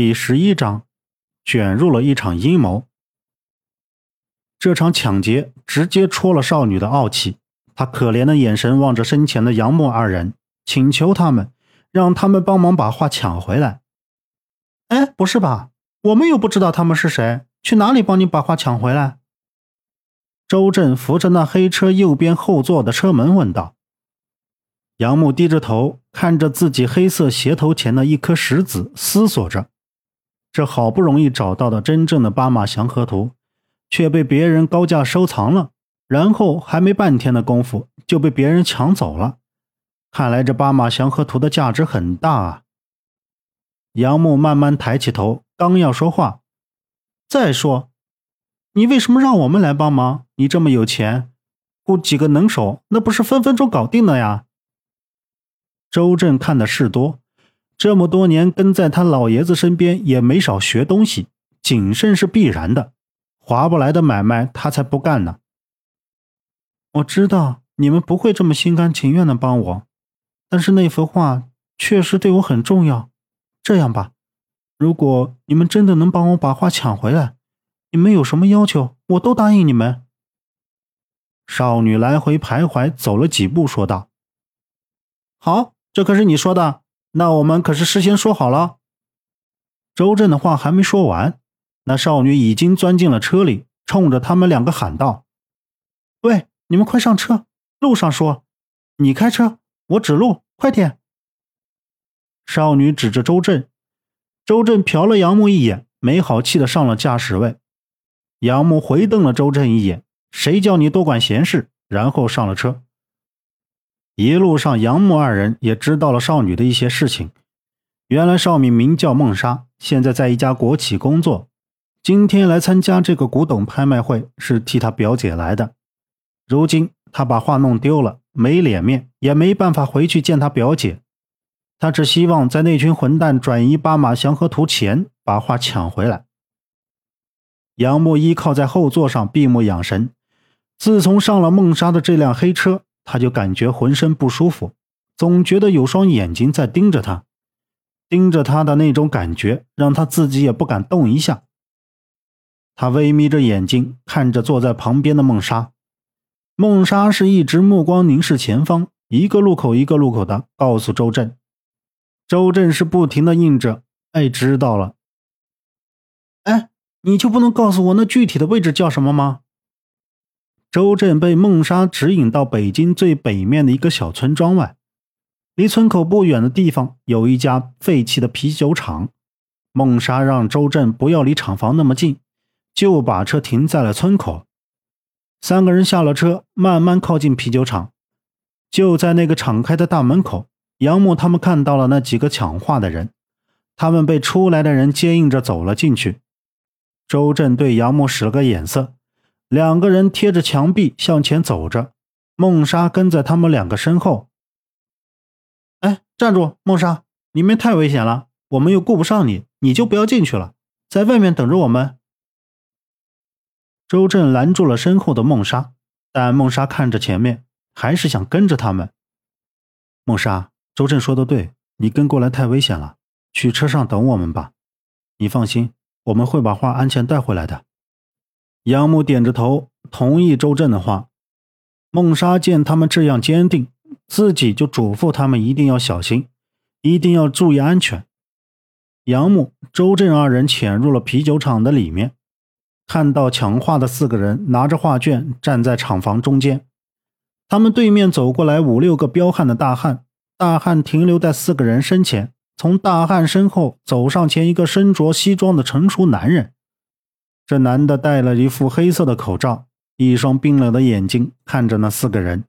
第十一章，卷入了一场阴谋。这场抢劫直接戳了少女的傲气，她可怜的眼神望着身前的杨木二人，请求他们让他们帮忙把画抢回来。哎，不是吧？我们又不知道他们是谁，去哪里帮你把画抢回来？周震扶着那黑车右边后座的车门问道。杨木低着头看着自己黑色鞋头前的一颗石子，思索着。这好不容易找到的真正的巴马祥和图，却被别人高价收藏了，然后还没半天的功夫就被别人抢走了。看来这巴马祥和图的价值很大啊！杨木慢慢抬起头，刚要说话，再说，你为什么让我们来帮忙？你这么有钱，雇几个能手，那不是分分钟搞定的呀？周震看的事多。这么多年跟在他老爷子身边，也没少学东西。谨慎是必然的，划不来的买卖他才不干呢。我知道你们不会这么心甘情愿的帮我，但是那幅画确实对我很重要。这样吧，如果你们真的能帮我把画抢回来，你们有什么要求，我都答应你们。少女来回徘徊，走了几步，说道：“好，这可是你说的。”那我们可是事先说好了。周震的话还没说完，那少女已经钻进了车里，冲着他们两个喊道：“喂，你们快上车！路上说，你开车，我指路，快点！”少女指着周震，周震瞟了杨木一眼，没好气的上了驾驶位。杨木回瞪了周震一眼：“谁叫你多管闲事？”然后上了车。一路上，杨木二人也知道了少女的一些事情。原来少女名叫孟莎，现在在一家国企工作。今天来参加这个古董拍卖会，是替她表姐来的。如今她把画弄丢了，没脸面，也没办法回去见她表姐。她只希望在那群混蛋转移巴马祥和图前，把画抢回来。杨木依靠在后座上，闭目养神。自从上了孟莎的这辆黑车。他就感觉浑身不舒服，总觉得有双眼睛在盯着他，盯着他的那种感觉让他自己也不敢动一下。他微眯着眼睛看着坐在旁边的梦莎，梦莎是一直目光凝视前方，一个路口一个路口的告诉周震，周震是不停的应着，哎，知道了。哎，你就不能告诉我那具体的位置叫什么吗？周震被孟莎指引到北京最北面的一个小村庄外，离村口不远的地方有一家废弃的啤酒厂。孟莎让周震不要离厂房那么近，就把车停在了村口。三个人下了车，慢慢靠近啤酒厂。就在那个敞开的大门口，杨木他们看到了那几个抢话的人，他们被出来的人接应着走了进去。周震对杨木使了个眼色。两个人贴着墙壁向前走着，孟莎跟在他们两个身后。哎，站住，孟莎，里面太危险了，我们又顾不上你，你就不要进去了，在外面等着我们。周震拦住了身后的孟莎，但孟莎看着前面，还是想跟着他们。孟莎，周震说的对，你跟过来太危险了，去车上等我们吧。你放心，我们会把花安全带回来的。杨木点着头，同意周震的话。孟莎见他们这样坚定，自己就嘱咐他们一定要小心，一定要注意安全。杨木、周震二人潜入了啤酒厂的里面，看到抢画的四个人拿着画卷站在厂房中间，他们对面走过来五六个彪悍的大汉，大汉停留在四个人身前，从大汉身后走上前一个身着西装的成熟男人。这男的戴了一副黑色的口罩，一双冰冷的眼睛看着那四个人。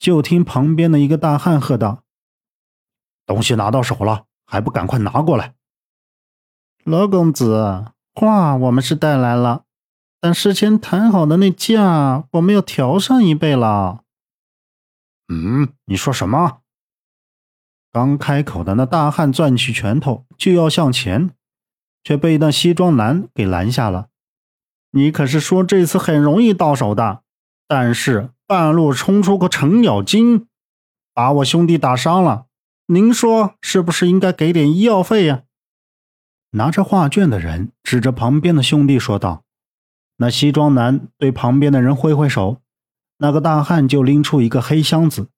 就听旁边的一个大汉喝道：“东西拿到手了，还不赶快拿过来！”罗公子，画我们是带来了，但事前谈好的那价，我们要调上一倍了。嗯，你说什么？刚开口的那大汉攥起拳头就要向前。却被那西装男给拦下了。你可是说这次很容易到手的，但是半路冲出个程咬金，把我兄弟打伤了。您说是不是应该给点医药费呀？拿着画卷的人指着旁边的兄弟说道：“那西装男对旁边的人挥挥手，那个大汉就拎出一个黑箱子，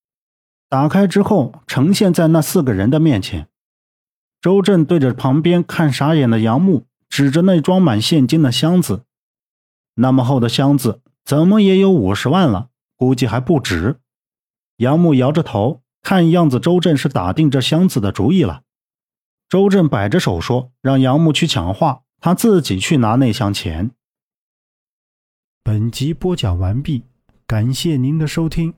打开之后呈现在那四个人的面前。周正对着旁边看傻眼的杨木，指着那装满现金的箱子，那么厚的箱子，怎么也有五十万了，估计还不止。”杨木摇着头，看样子周正是打定这箱子的主意了。周正摆着手说：“让杨木去抢话，他自己去拿那箱钱。”本集播讲完毕，感谢您的收听。